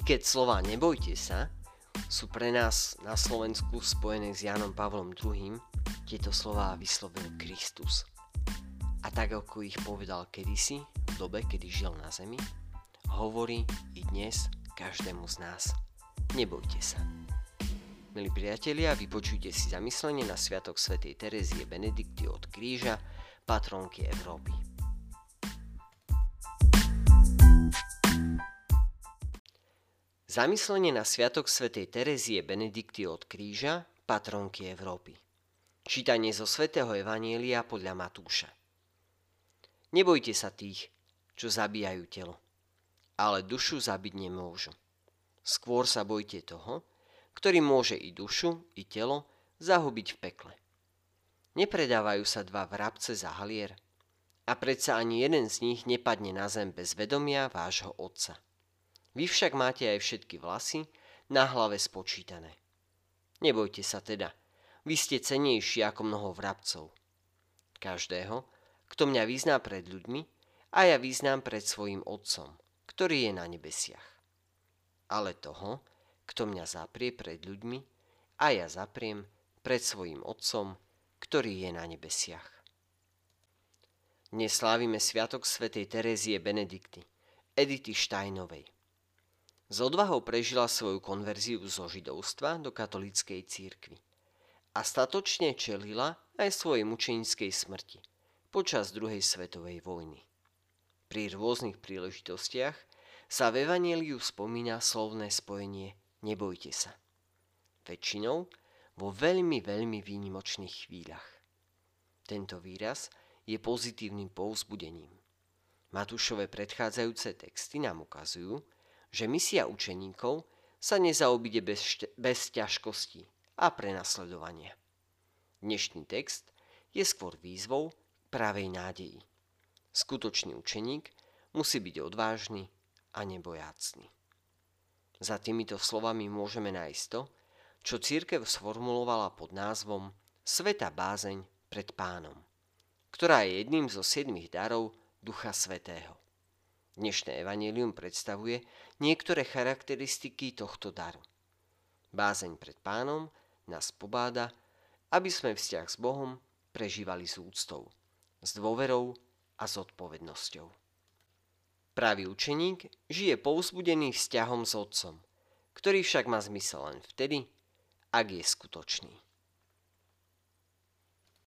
keď slova nebojte sa sú pre nás na Slovensku spojené s Jánom Pavlom II, tieto slova vyslovil Kristus. A tak ako ich povedal kedysi, v dobe, kedy žil na zemi, hovorí i dnes každému z nás. Nebojte sa. Milí priatelia, vypočujte si zamyslenie na Sviatok svätej Terezie Benedikty od kríža, patronky Európy. Zamyslenie na Sviatok svätej Terezie Benedikty od kríža, patronky Európy. Čítanie zo svätého Evanielia podľa Matúša. Nebojte sa tých, čo zabíjajú telo, ale dušu zabiť nemôžu. Skôr sa bojte toho, ktorý môže i dušu, i telo zahubiť v pekle. Nepredávajú sa dva vrabce za halier a predsa ani jeden z nich nepadne na zem bez vedomia vášho otca. Vy však máte aj všetky vlasy na hlave spočítané. Nebojte sa teda, vy ste cenejší ako mnoho vrabcov. Každého, kto mňa vyzná pred ľuďmi, a ja vyznám pred svojim otcom, ktorý je na nebesiach. Ale toho, kto mňa zaprie pred ľuďmi a ja zapriem pred svojim Otcom, ktorý je na nebesiach. Dnes slávime Sviatok svätej Terézie Benedikty, Edity Štajnovej. S odvahou prežila svoju konverziu zo židovstva do katolíckej církvy a statočne čelila aj svojej mučenickej smrti počas druhej svetovej vojny. Pri rôznych príležitostiach sa v Evangeliu spomína slovné spojenie nebojte sa. Väčšinou vo veľmi, veľmi výnimočných chvíľach. Tento výraz je pozitívnym povzbudením. Matúšové predchádzajúce texty nám ukazujú, že misia učeníkov sa nezaobíde bez, bez ťažkostí a prenasledovania. Dnešný text je skôr výzvou pravej nádeji. Skutočný učeník musí byť odvážny a nebojácný. Za týmito slovami môžeme nájsť to, čo církev sformulovala pod názvom Sveta bázeň pred pánom, ktorá je jedným zo siedmých darov Ducha Svetého. Dnešné evanelium predstavuje niektoré charakteristiky tohto daru. Bázeň pred pánom nás pobáda, aby sme vzťah s Bohom prežívali s úctou, s dôverou a s odpovednosťou. Pravý učeník žije povzbudený vzťahom s otcom, ktorý však má zmysel len vtedy, ak je skutočný.